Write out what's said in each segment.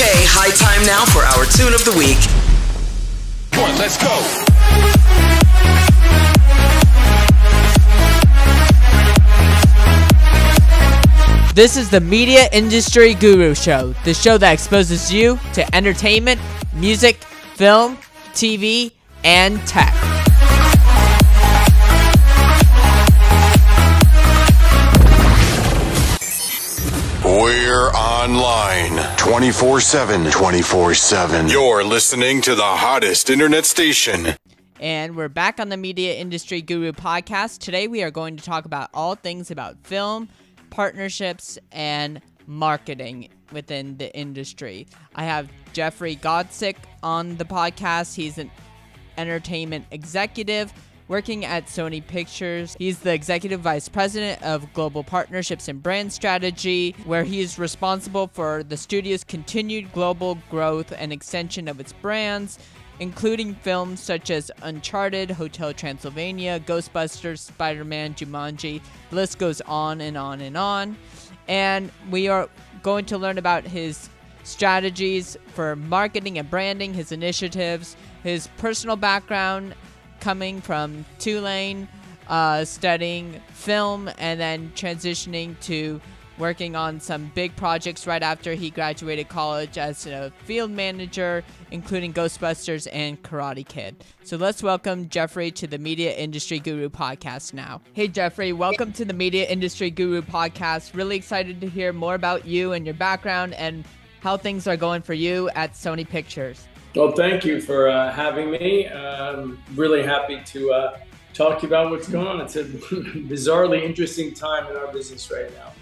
Okay, high time now for our tune of the week. One, let's go. This is the Media Industry Guru Show, the show that exposes you to entertainment, music, film, TV, and tech. Online 24 7. 24 7. You're listening to the hottest internet station. And we're back on the Media Industry Guru podcast. Today we are going to talk about all things about film, partnerships, and marketing within the industry. I have Jeffrey Godsick on the podcast. He's an entertainment executive working at Sony Pictures. He's the executive vice president of global partnerships and brand strategy, where he is responsible for the studio's continued global growth and extension of its brands, including films such as Uncharted, Hotel Transylvania, Ghostbusters, Spider Man, Jumanji. The list goes on and on and on. And we are going to learn about his strategies for marketing and branding, his initiatives, his personal background coming from Tulane, uh, studying film, and then transitioning to working on some big projects right after he graduated college as a field manager, including Ghostbusters and Karate Kid. So let's welcome Jeffrey to the Media Industry Guru podcast now. Hey, Jeffrey, welcome to the Media Industry Guru podcast. Really excited to hear more about you and your background and how things are going for you at Sony Pictures. Well, thank you for uh, having me. I'm really happy to uh, talk to you about what's going on. It's a bizarrely interesting time in our business right now.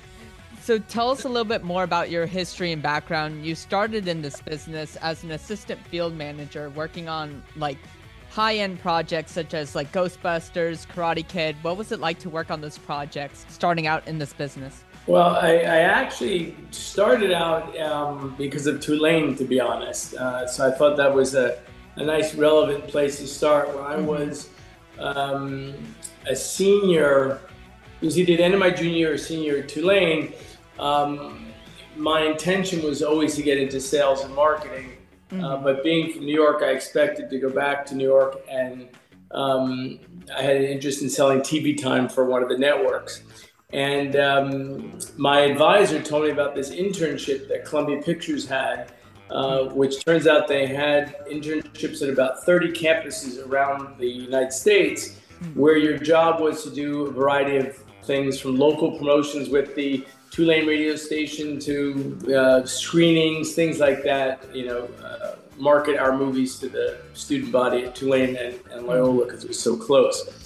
So tell us a little bit more about your history and background. You started in this business as an assistant field manager working on like high-end projects such as like Ghostbusters, Karate Kid. What was it like to work on those projects starting out in this business? Well, I, I actually started out um, because of Tulane, to be honest. Uh, so I thought that was a, a nice, relevant place to start. When I was um, a senior, it was either the end of my junior year or senior at Tulane. Um, my intention was always to get into sales and marketing. Uh, but being from New York, I expected to go back to New York, and um, I had an interest in selling TV time for one of the networks. And um, my advisor told me about this internship that Columbia Pictures had, uh, which turns out they had internships at about 30 campuses around the United States, where your job was to do a variety of things from local promotions with the Tulane radio station to uh, screenings, things like that, you know, uh, market our movies to the student body at Tulane and, and Loyola because it was so close.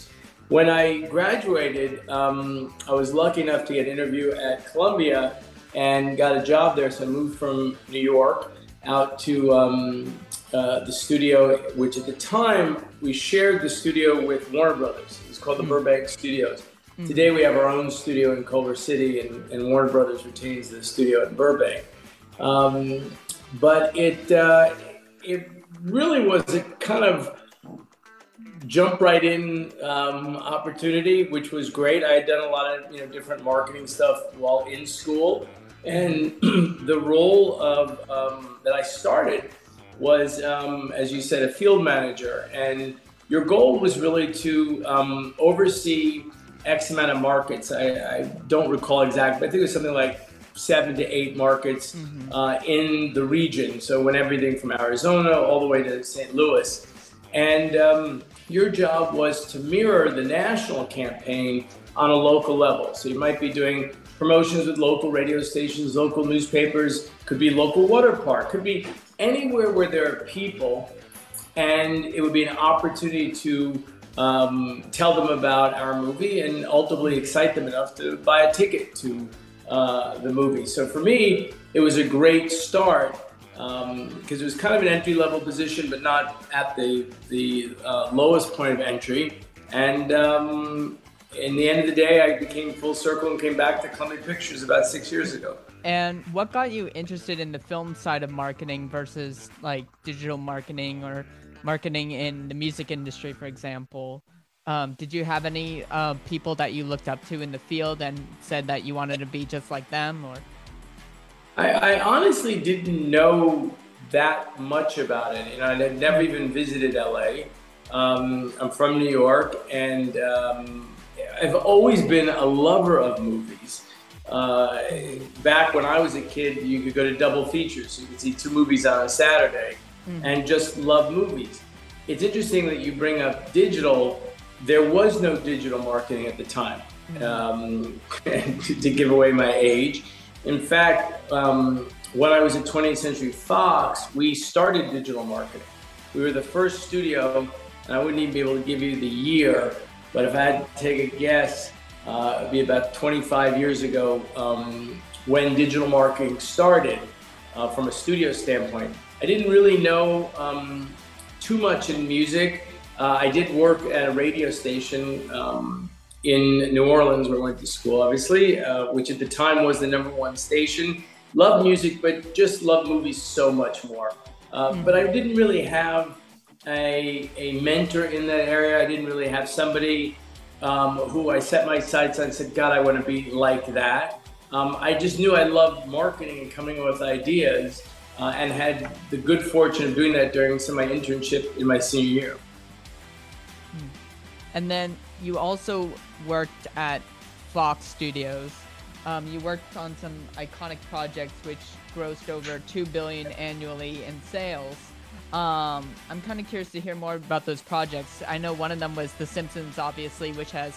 When I graduated, um, I was lucky enough to get an interview at Columbia and got a job there. So I moved from New York out to um, uh, the studio, which at the time we shared the studio with Warner Brothers. It was called the Burbank Studios. Today we have our own studio in Culver City, and, and Warner Brothers retains the studio in Burbank. Um, but it uh, it really was a kind of jump right in um, opportunity, which was great. I had done a lot of you know different marketing stuff while in school, and the role of um, that I started was, um, as you said, a field manager, and your goal was really to um, oversee X amount of markets. I, I don't recall exactly, but I think it was something like seven to eight markets uh, in the region. So when everything from Arizona all the way to St. Louis. And um, your job was to mirror the national campaign on a local level. So you might be doing promotions with local radio stations, local newspapers, could be local water park, could be anywhere where there are people, and it would be an opportunity to um, tell them about our movie and ultimately excite them enough to buy a ticket to uh, the movie. So for me, it was a great start because it was kind of an entry level position, but not at the the uh, lowest point of entry. And um, in the end of the day, I became full circle and came back to Columbia Pictures about six years ago. And what got you interested in the film side of marketing versus like digital marketing or marketing in the music industry, for example? Um, did you have any uh, people that you looked up to in the field and said that you wanted to be just like them, or? I, I honestly didn't know that much about it. You know, I had never even visited LA. Um, I'm from New York, and um, I've always been a lover of movies. Uh, back when I was a kid, you could go to double features. You could see two movies on a Saturday mm-hmm. and just love movies. It's interesting that you bring up digital. There was no digital marketing at the time, mm-hmm. um, to give away my age. In fact, um, when I was at 20th Century Fox, we started digital marketing. We were the first studio, and I wouldn't even be able to give you the year, but if I had to take a guess, uh, it'd be about 25 years ago um, when digital marketing started uh, from a studio standpoint. I didn't really know um, too much in music. Uh, I did work at a radio station um, in New Orleans where I went to school, obviously, uh, which at the time was the number one station. Loved music, but just loved movies so much more. mm But I didn't really have a, a mentor in that area. I didn't really have somebody um, who I set my sights on and said, God, I want to be like that. Um, I just knew I loved marketing and coming up with ideas uh, and had the good fortune of doing that during some of my internship in my senior year. Hmm. And then you also worked at Fox Studios. Um, you worked on some iconic projects which grossed over two billion annually in sales. Um, I'm kind of curious to hear more about those projects. I know one of them was The Simpsons, obviously, which has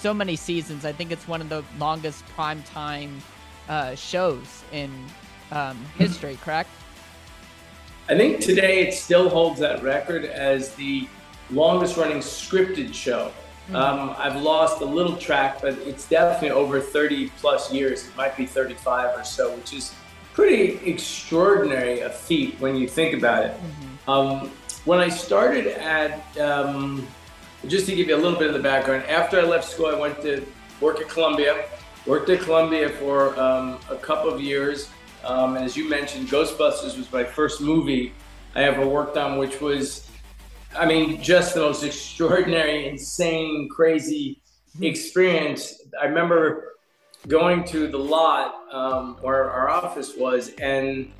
so many seasons. I think it's one of the longest primetime uh, shows in um, history, correct? I think today it still holds that record as the longest running scripted show. Um, I've lost a little track, but it's definitely over 30 plus years. It might be 35 or so, which is pretty extraordinary a feat when you think about it. Mm-hmm. Um, when I started at, um, just to give you a little bit of the background, after I left school, I went to work at Columbia. Worked at Columbia for um, a couple of years. Um, and as you mentioned, Ghostbusters was my first movie I ever worked on, which was, I mean, just the most extraordinary, insane, crazy mm-hmm. experience. I remember going to the lot um, where our office was, and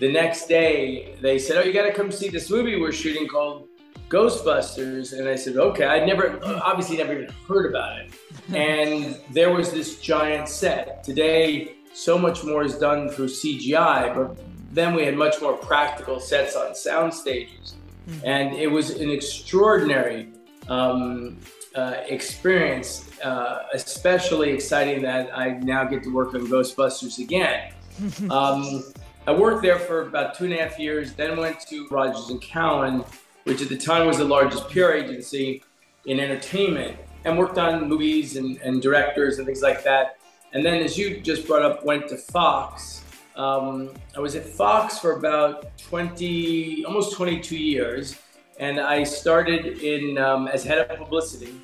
the next day they said, "Oh, you got to come see this movie we're shooting called Ghostbusters." And I said, "Okay." I'd never, obviously, never even heard about it. and there was this giant set. Today, so much more is done through CGI, but then we had much more practical sets on sound stages, mm-hmm. and it was an extraordinary um, uh, experience, uh, especially exciting that I now get to work on Ghostbusters again. um, I worked there for about two and a half years, then went to Rogers and Cowan, which at the time was the largest PR agency in entertainment, and worked on movies and, and directors and things like that. And then, as you just brought up, went to Fox. Um, I was at Fox for about 20, almost 22 years, and I started in um, as head of publicity.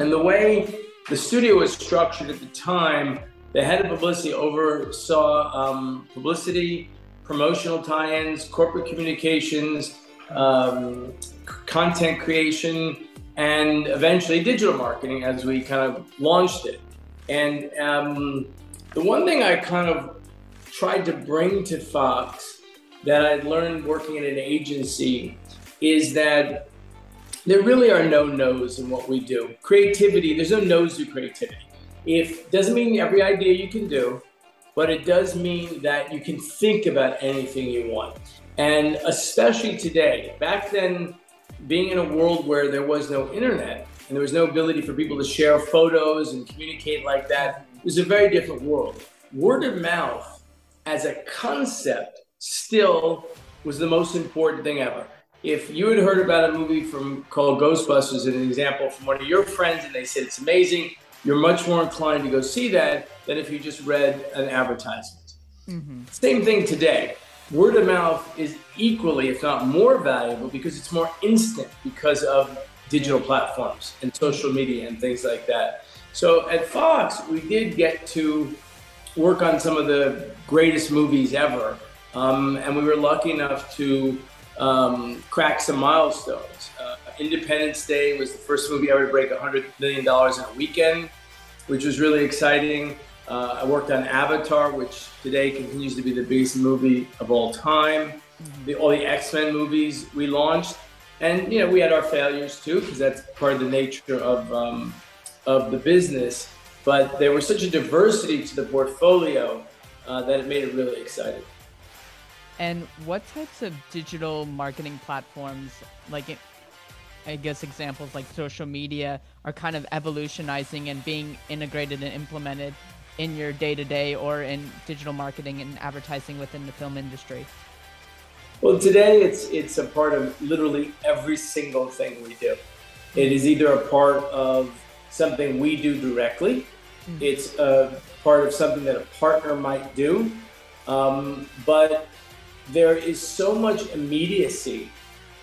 And the way the studio was structured at the time, the head of publicity oversaw um, publicity, promotional tie-ins, corporate communications, um, content creation, and eventually digital marketing as we kind of launched it. And um, the one thing I kind of tried to bring to Fox that I'd learned working in an agency is that there really are no no's in what we do. Creativity, there's no no's to creativity. If doesn't mean every idea you can do, but it does mean that you can think about anything you want. And especially today, back then, being in a world where there was no internet and there was no ability for people to share photos and communicate like that, it was a very different world. Word of mouth as a concept still was the most important thing ever if you had heard about a movie from called Ghostbusters, an example from one of your friends, and they said it's amazing, you're much more inclined to go see that than if you just read an advertisement. Mm-hmm. Same thing today. Word of mouth is equally, if not more valuable, because it's more instant because of digital platforms and social media and things like that. So at Fox, we did get to work on some of the greatest movies ever. Um, and we were lucky enough to um, crack some milestones. Uh, Independence Day was the first movie ever to break $100 million in a weekend, which was really exciting. Uh, I worked on Avatar, which today continues to be the biggest movie of all time. The, all the X Men movies we launched, and you know we had our failures too because that's part of the nature of um, of the business. But there was such a diversity to the portfolio uh, that it made it really exciting. And what types of digital marketing platforms, like I guess examples like social media, are kind of evolutionizing and being integrated and implemented in your day to day or in digital marketing and advertising within the film industry? Well, today it's it's a part of literally every single thing we do. It is either a part of something we do directly, mm-hmm. it's a part of something that a partner might do, um, but there is so much immediacy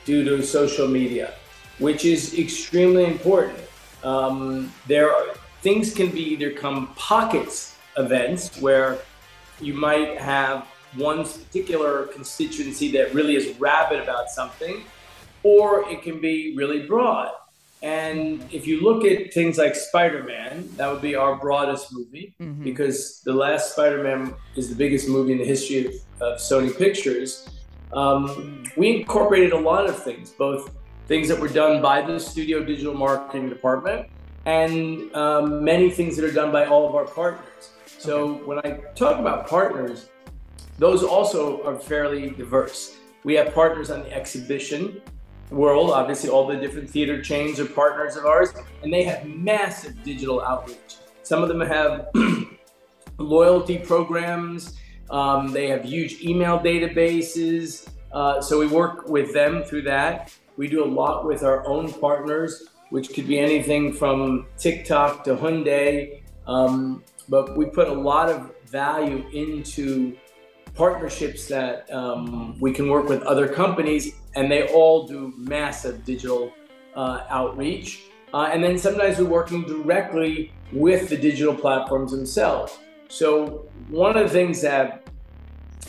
due to social media, which is extremely important. Um, there are things can be either come pockets events where you might have one particular constituency that really is rabid about something, or it can be really broad. And if you look at things like Spider Man, that would be our broadest movie mm-hmm. because the last Spider Man is the biggest movie in the history of, of Sony Pictures. Um, we incorporated a lot of things, both things that were done by the studio digital marketing department and um, many things that are done by all of our partners. So okay. when I talk about partners, those also are fairly diverse. We have partners on the exhibition world. Obviously, all the different theater chains are partners of ours, and they have massive digital outreach. Some of them have loyalty programs. Um, they have huge email databases. Uh, so we work with them through that. We do a lot with our own partners, which could be anything from TikTok to Hyundai. Um, but we put a lot of value into partnerships that um, we can work with other companies, and they all do massive digital uh, outreach. Uh, and then sometimes we're working directly with the digital platforms themselves. So, one of the things that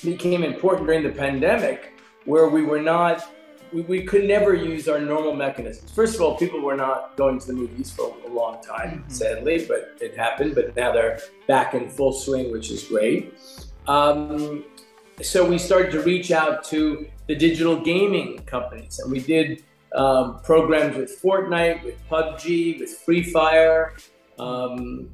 became important during the pandemic, where we were not we, we could never use our normal mechanisms. First of all, people were not going to the movies for a long time, mm-hmm. sadly, but it happened. But now they're back in full swing, which is great. Um, so we started to reach out to the digital gaming companies, and we did um, programs with Fortnite, with PUBG, with Free Fire, um,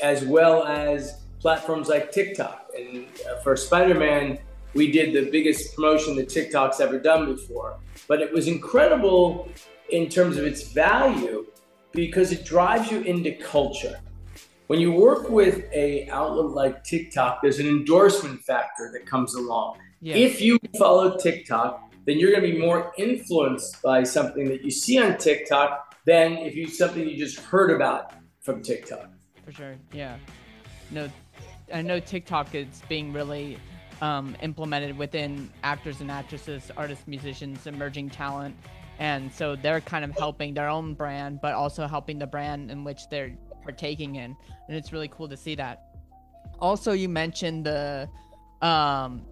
as well as platforms like TikTok. And uh, for Spider-Man, we did the biggest promotion that TikTok's ever done before. But it was incredible in terms of its value because it drives you into culture. When you work with a outlet like TikTok, there's an endorsement factor that comes along. Yes. If you follow TikTok, then you're going to be more influenced by something that you see on TikTok than if you something you just heard about from TikTok. For sure, yeah. No, I know TikTok is being really um, implemented within actors and actresses, artists, musicians, emerging talent. And so they're kind of helping their own brand, but also helping the brand in which they're partaking in. And it's really cool to see that. Also, you mentioned the um,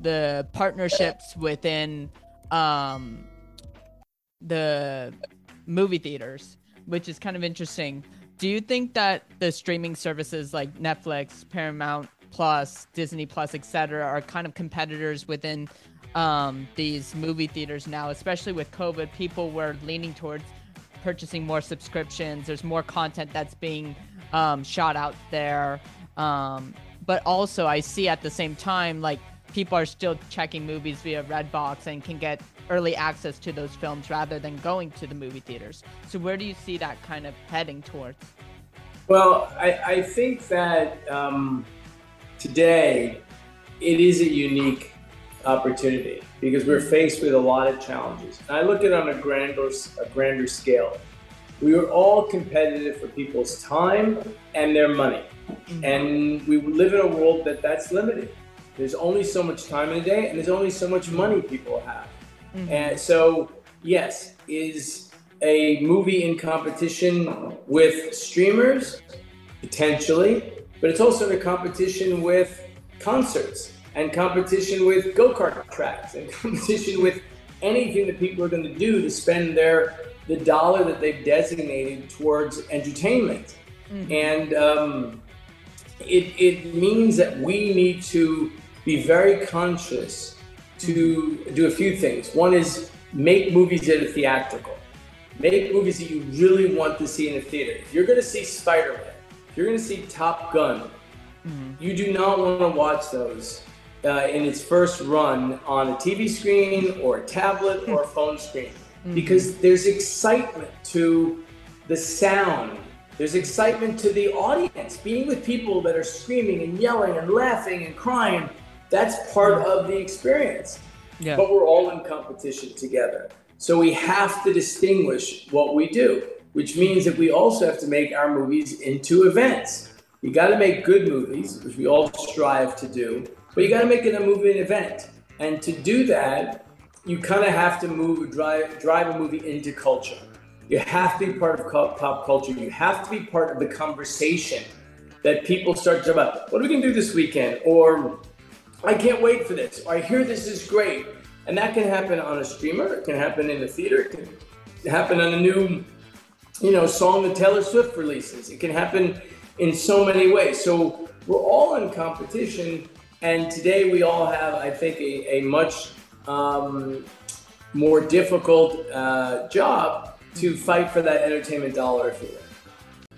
the partnerships within um, the movie theaters, which is kind of interesting. Do you think that the streaming services like Netflix, Paramount, Plus, Disney Plus, etc., are kind of competitors within um, these movie theaters now, especially with COVID. People were leaning towards purchasing more subscriptions. There's more content that's being um, shot out there. Um, but also, I see at the same time, like people are still checking movies via Redbox and can get early access to those films rather than going to the movie theaters. So, where do you see that kind of heading towards? Well, I, I think that um, today, it is a unique opportunity because we're faced with a lot of challenges. And I look at it on a grander, a grander scale. We are all competitive for people's time and their money. Mm-hmm. And we live in a world that that's limited. There's only so much time in a day and there's only so much money people have. Mm-hmm. And so, yes, is a movie in competition with streamers? Potentially but it's also in a competition with concerts and competition with go-kart tracks and competition with anything that people are going to do to spend their the dollar that they've designated towards entertainment. Mm-hmm. And um, it, it means that we need to be very conscious to do a few things. One is make movies that are theatrical. Make movies that you really want to see in a theater. If you're going to see Spider Man, if you're going to see Top Gun, mm-hmm. you do not want to watch those uh, in its first run on a TV screen or a tablet or a phone screen mm-hmm. because there's excitement to the sound. There's excitement to the audience. Being with people that are screaming and yelling and laughing and crying, that's part of the experience. Yeah. But we're all in competition together. So we have to distinguish what we do, which means that we also have to make our movies into events. You got to make good movies, which we all strive to do, but you got to make it a movie an event. And to do that, you kind of have to move, drive, drive a movie into culture. You have to be part of pop culture. You have to be part of the conversation that people start to talk about. What are we going to do this weekend? Or I can't wait for this. I hear this is great. And that can happen on a streamer. It can happen in the theater. It can happen on a new, you know, song that Taylor Swift releases. It can happen in so many ways. So we're all in competition. And today we all have, I think, a, a much um, more difficult uh, job to fight for that entertainment dollar, if you will.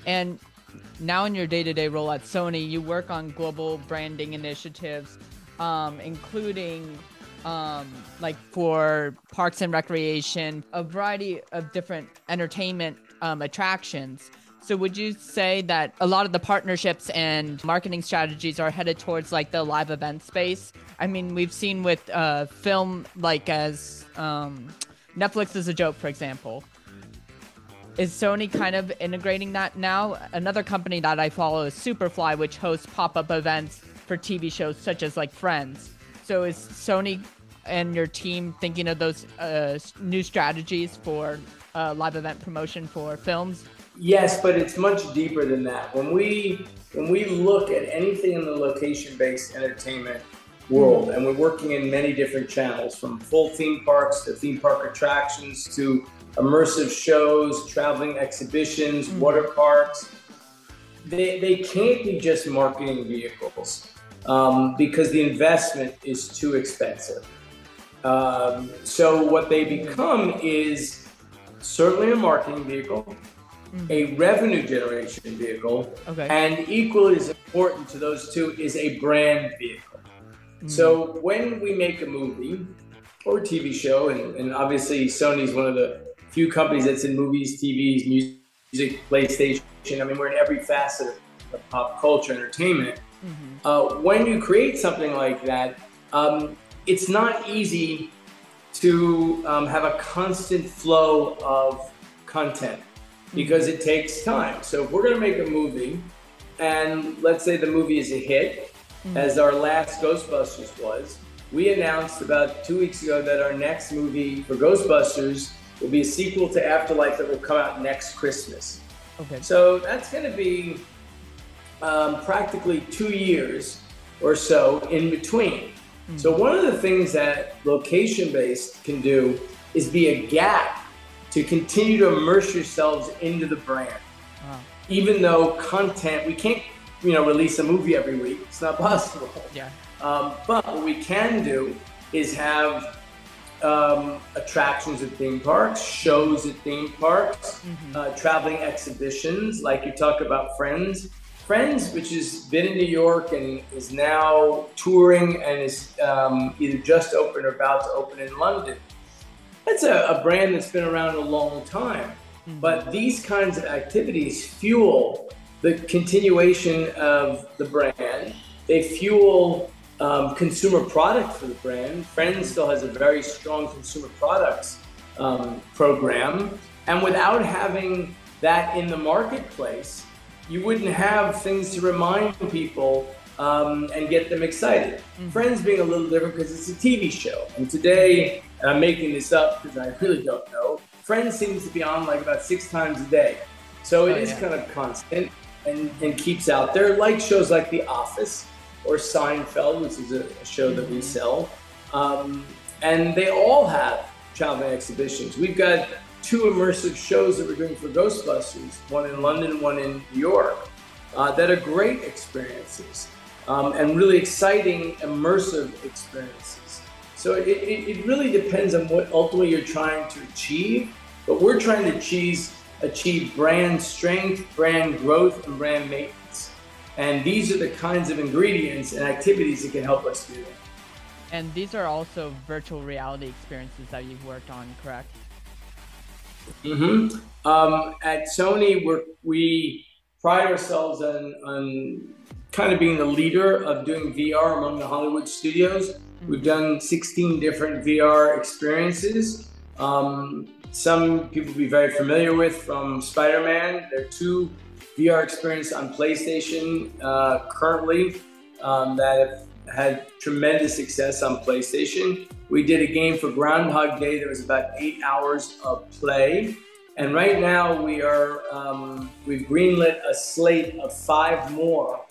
And now in your day-to-day role at Sony, you work on global branding initiatives, um, including um, like for parks and recreation, a variety of different entertainment um, attractions. So would you say that a lot of the partnerships and marketing strategies are headed towards like the live event space? I mean, we've seen with uh, film like as um, Netflix is a joke, for example is Sony kind of integrating that now? Another company that I follow is Superfly, which hosts pop-up events for TV shows such as like Friends. So is Sony and your team thinking of those uh, new strategies for uh, live event promotion for films? Yes, but it's much deeper than that. When we when we look at anything in the location-based entertainment world, and we're working in many different channels, from full theme parks to theme park attractions to immersive shows, traveling exhibitions, mm. water parks. They, they can't be just marketing vehicles um, because the investment is too expensive. Um, so what they become is certainly a marketing vehicle, mm. a revenue generation vehicle, okay. and equally as important to those two is a brand vehicle. Mm. So when we make a movie or a TV show, and, and obviously Sony's one of the few companies that's in movies, TVs, music, PlayStation. I mean, we're in every facet of pop culture, entertainment. Mm-hmm. Uh, when you create something like that, um, it's not easy to um, have a constant flow of content because mm-hmm. it takes time. So if we're going to make a movie, and let's say the movie is a hit, mm-hmm. as our last Ghostbusters was, we announced about two weeks ago that our next movie for Ghostbusters will be a sequel to Afterlife that will come out next Christmas. Okay. So that's going to be um, practically two years or so in between. Mm-hmm. So one of the things that location based can do is be a gap to continue to immerse yourselves into the brand. Wow. Even though content, we can't, you know, release a movie every week. It's not possible. Yeah. Um, but what we can do is have um, attractions at theme parks, shows at theme parks, mm-hmm. uh, traveling exhibitions, like you talk about Friends. Friends, which has been in New York and is now touring and is um, either just open or about to open in London. That's a, a brand that's been around a long time. Mm-hmm. But these kinds of activities fuel the continuation of the brand. They fuel um, consumer product for the brand. Friends still has a very strong consumer products um, program. And without having that in the marketplace, you wouldn't have things to remind people um, and get them excited. Mm-hmm. Friends being a little different because it's a TV show. And today, and I'm making this up because I really don't know, Friends seems to be on like about six times a day. So it oh, is yeah. kind of constant and, and keeps out there, like shows like The Office or Seinfeld, which is a, show that we sell. Um, and they all have traveling exhibitions. We've got two immersive shows that we're doing for Ghostbusters, one in London, one in New York. uh, that are great experiences um, and really exciting, immersive experiences. So it, it, it, really depends on what ultimately you're trying to achieve. But we're trying to achieve, achieve brand strength, brand growth, and brand maintenance. And these are the kinds of ingredients and activities that can help us do that. And these are also virtual reality experiences that you've worked on, correct? Mm-hmm. Um, at Sony, we we pride ourselves on, on kind of being the leader of doing VR among the Hollywood studios. Mm-hmm. We've done 16 different VR experiences. Um, some people will be very familiar with from Spider Man. There are two VR experiences on PlayStation uh, currently um, that have had tremendous success on PlayStation. We did a game for Groundhog Day that was about eight hours of play. And right now we are um, we've greenlit a slate of five more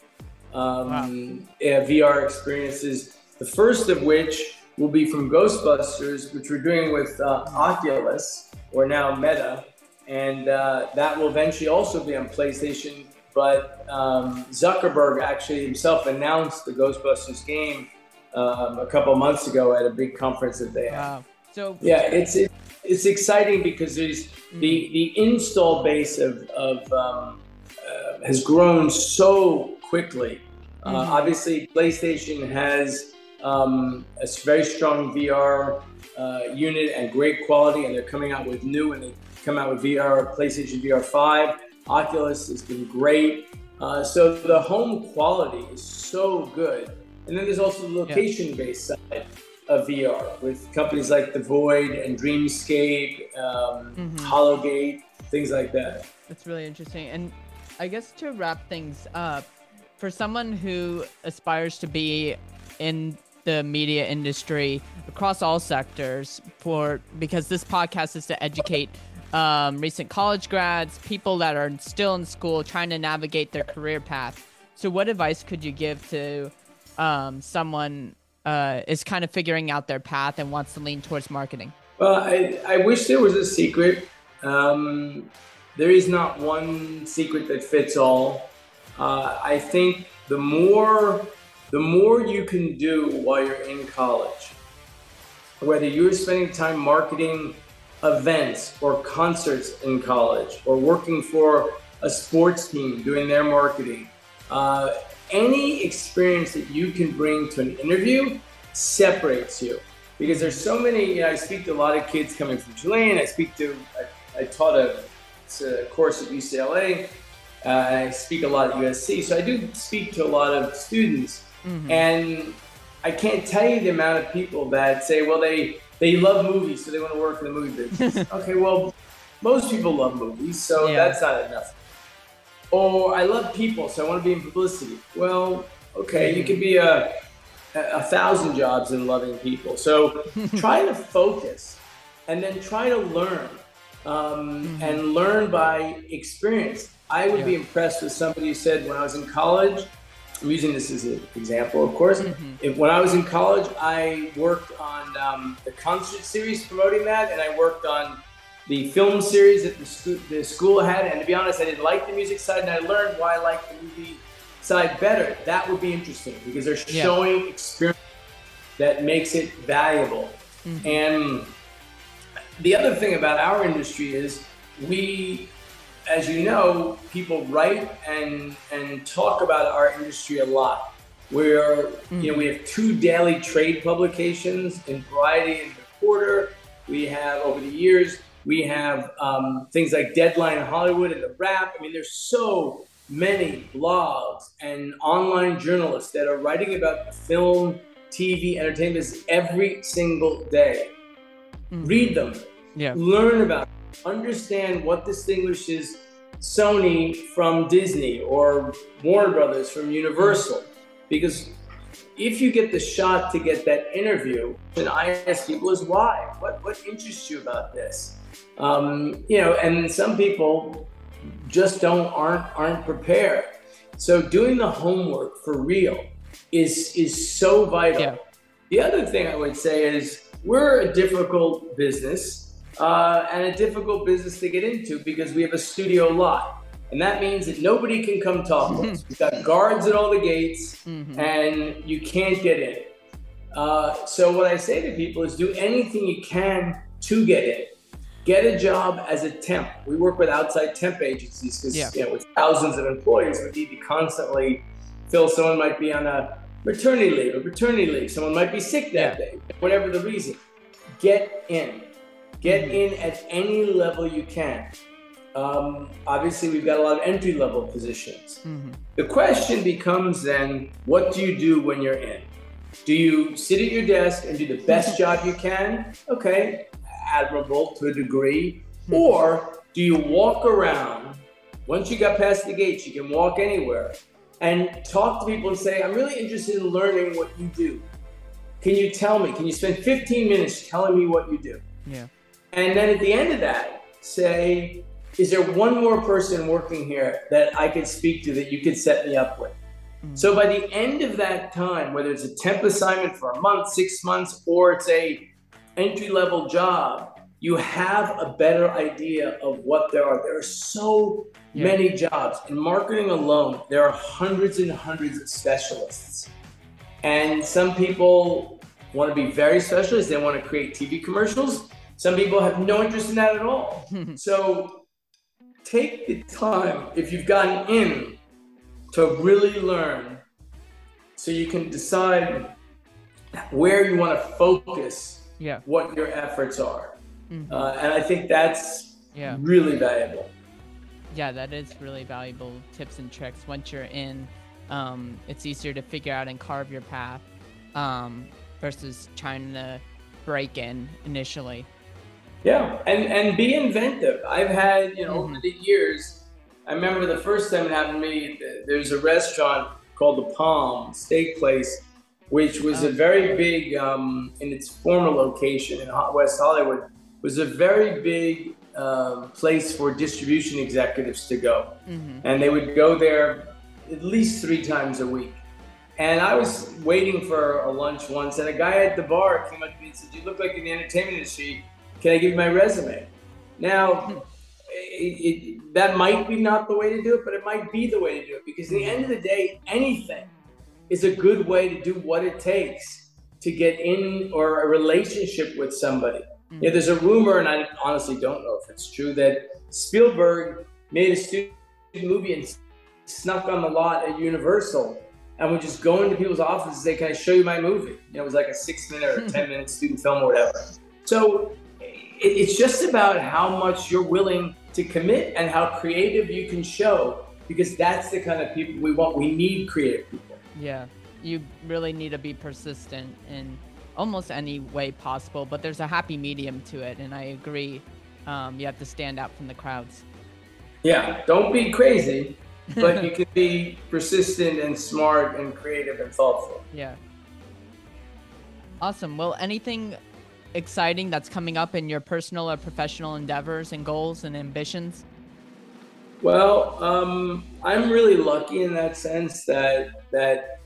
um, wow. uh, VR experiences. The first of which will be from Ghostbusters, which we're doing with uh, Oculus, or now Meta, and uh, that will eventually also be on PlayStation. But um, Zuckerberg actually himself announced the Ghostbusters game um, a couple months ago at a big conference that they had. Wow. So yeah, it's it, it's exciting because there's mm-hmm. the the install base of of um, uh, has grown so quickly. Uh, mm-hmm. Obviously, PlayStation has um, a very strong VR uh, unit and great quality, and they're coming out with new and they come out with VR, PlayStation VR 5. Oculus has been great. Uh, so the home quality is so good. And then there's also the location based side of VR with companies like The Void and Dreamscape, um, mm-hmm. Hologate, things like that. That's really interesting. And I guess to wrap things up, for someone who aspires to be in the media industry across all sectors for because this podcast is to educate um, recent college grads, people that are still in school trying to navigate their career path. So, what advice could you give to um, someone uh, is kind of figuring out their path and wants to lean towards marketing? Well, I, I wish there was a secret. Um, there is not one secret that fits all. Uh, I think the more the more you can do while you're in college, whether you're spending time marketing events or concerts in college or working for a sports team doing their marketing, uh, any experience that you can bring to an interview separates you. Because there's so many, you know, I speak to a lot of kids coming from Tulane. I speak to, I, I taught a, a course at UCLA. Uh, I speak a lot at USC. So I do speak to a lot of students. Mm-hmm. And I can't tell you the amount of people that say, well, they, they love movies, so they want to work in the movie business. okay, well, most people love movies, so yeah. that's not enough. Or I love people, so I want to be in publicity. Well, okay, you could be a, a thousand jobs in loving people. So try to focus and then try to learn um, mm-hmm. and learn by experience. I would yeah. be impressed with somebody who said when I was in college, I'm using this as an example, of course. Mm-hmm. If, when I was in college, I worked on um, the concert series promoting that, and I worked on the film series that the, sco- the school had. And to be honest, I didn't like the music side, and I learned why I like the movie side better. That would be interesting because they're yeah. showing experience that makes it valuable. Mm-hmm. And the other thing about our industry is we as you know, people write and and talk about our industry a lot. We're mm-hmm. you know we have two daily trade publications in Variety and The Reporter. We have over the years we have um, things like Deadline Hollywood and The Wrap. I mean, there's so many blogs and online journalists that are writing about film, TV, entertainment every single day. Mm-hmm. Read them. Yeah. Learn about understand what distinguishes Sony from Disney or Warner Brothers from Universal. Because if you get the shot to get that interview, then I ask people is why? What what interests you about this? Um, you know, and some people just don't aren't aren't prepared. So doing the homework for real is is so vital. Yeah. The other thing I would say is we're a difficult business uh, and a difficult business to get into because we have a studio lot. And that means that nobody can come talk to us. We've got guards at all the gates, and you can't get in. Uh, so what I say to people is do anything you can to get in. Get a job as a temp. We work with outside temp agencies because Yeah. you know, with thousands of employees, we need to constantly fill. Someone might be on a maternity leave, a paternity leave. Someone might be sick that day, whatever the reason. Get in. Get mm-hmm. in at any level you can. Um, obviously, we've got a lot of entry level positions. Mm-hmm. The question becomes then, what do you do when you're in? Do you sit at your desk and do the best job you can? Okay, admirable to a degree. Mm-hmm. Or do you walk around? Once you got past the gates, you can walk anywhere and talk to people and say, I'm really interested in learning what you do. Can you tell me? Can you spend 15 minutes telling me what you do? Yeah. And then at the end of that, say, is there one more person working here that I could speak to that you could set me up with? Mm. So by the end of that time, whether it's a temp assignment for a month, six months, or it's a entry level job, you have a better idea of what there are. There are so Yeah. many jobs. In marketing alone, there are hundreds and hundreds of specialists. And some people want to be very specialist. They want to create TV commercials. Some people have no interest in that at all. so take the time, if you've gotten in, to really learn so you can decide where you want to focus Yeah. what your efforts are. Uh, and I think that's Yeah. really valuable. Yeah, that is really valuable tips and tricks. Once you're in, um, it's easier to figure out and carve your path um, versus trying to break in initially. Yeah, and and be inventive. I've had you know over the years. I remember the first time it happened to me. There's a restaurant called the Palm Steak Place, which was a very big um, in its former location in West Hollywood. Was a very big um, place for distribution executives to go, and they would go there at least three times a week. And I was waiting for a lunch once, and a guy at the bar came up to me and said, "You look like in the entertainment industry. Can I give you my resume?" Now, hmm. it, it, that might be not the way to do it, but it might be the way to do it because at the end of the day, anything is a good way to do what it takes to get in or a relationship with somebody. Hmm. Yeah, there's a rumor, and I honestly don't know if it's true, that Spielberg made a student movie and snuck on the lot at Universal and would just go into people's offices and say, Can I show you my movie? You know, it was like a six minute or 10 minute student film or whatever. So it's just about how much you're willing to commit and how creative you can show because that's the kind of people we want. We need creative people. Yeah, you really need to be persistent in almost any way possible, but there's a happy medium to it, and I agree. Um, you have to stand out from the crowds. Yeah, don't be crazy, but you can be persistent and smart and creative and thoughtful. Yeah. Awesome. Well, anything exciting that's coming up in your personal or professional endeavors and goals and ambitions? Well, um, I'm really lucky in that sense that that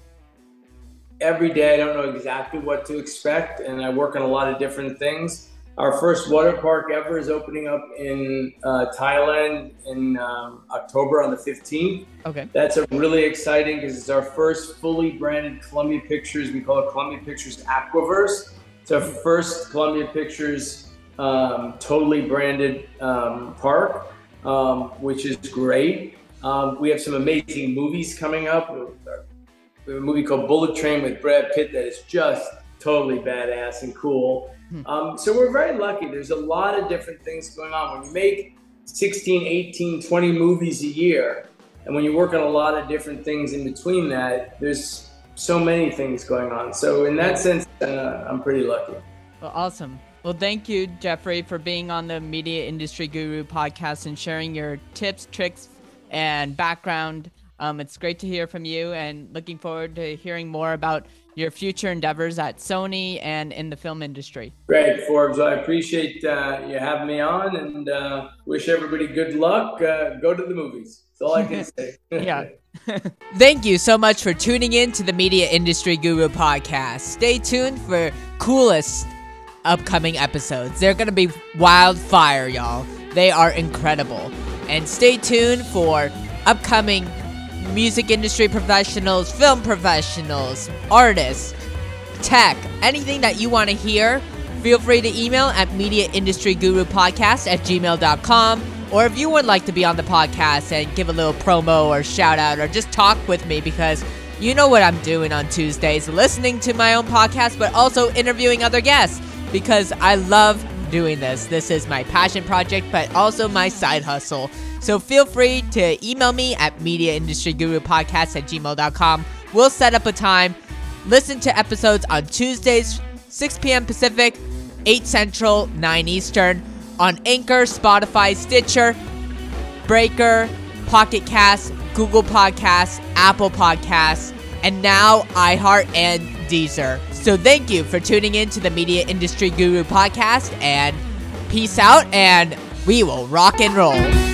every day I don't know exactly what to expect, and I work on a lot of different things. Our first water park ever is opening up in uh, Thailand in um, October on the 15th. Okay. That's a really exciting because it's our first fully branded Columbia Pictures. We call it Columbia Pictures Aquaverse. Our first Columbia Pictures um, totally branded um, park, um, which is great. Um, we have some amazing movies coming up. We have a movie called Bullet Train with Brad Pitt that is just totally badass and cool. Um, so we're very lucky. There's a lot of different things going on. When you make 16, 18, 20 movies a year, and when you work on a lot of different things in between that, there's so many things going on. So in that sense, uh, I'm pretty lucky. Well, awesome. Well, thank you, Jeffrey, for being on the Media Industry Guru podcast and sharing your tips, tricks, and background. Um, it's great to hear from you and looking forward to hearing more about your future endeavors at Sony and in the film industry. Great, Forbes. I appreciate uh, you having me on and uh, wish everybody good luck. Uh, go to the movies. That's all I can say. Yeah. Thank you so much for tuning in to the Media Industry Guru podcast. Stay tuned for coolest upcoming episodes. They're going to be wildfire, y'all. They are incredible. And stay tuned for upcoming music industry professionals, film professionals, artists, tech, anything that you want to hear. Feel free to email at mediaindustrygurupodcast at gmail.com. Or if you would like to be on the podcast and give a little promo or shout out or just talk with me because you know what I'm doing on Tuesdays, listening to my own podcast, but also interviewing other guests because I love doing this. This is my passion project, but also my side hustle. So feel free to email me at mediaindustrygurupodcast at gmail.com. We'll set up a time. Listen to episodes on Tuesdays, 6 p.m. Pacific, 8 Central, 9 Eastern on Anchor, Spotify, Stitcher, Breaker, Pocket Cast, Google Podcasts, Apple Podcasts, and now iHeart and Deezer. So thank you for tuning in to the Media Industry Guru podcast and peace out and we will rock and roll.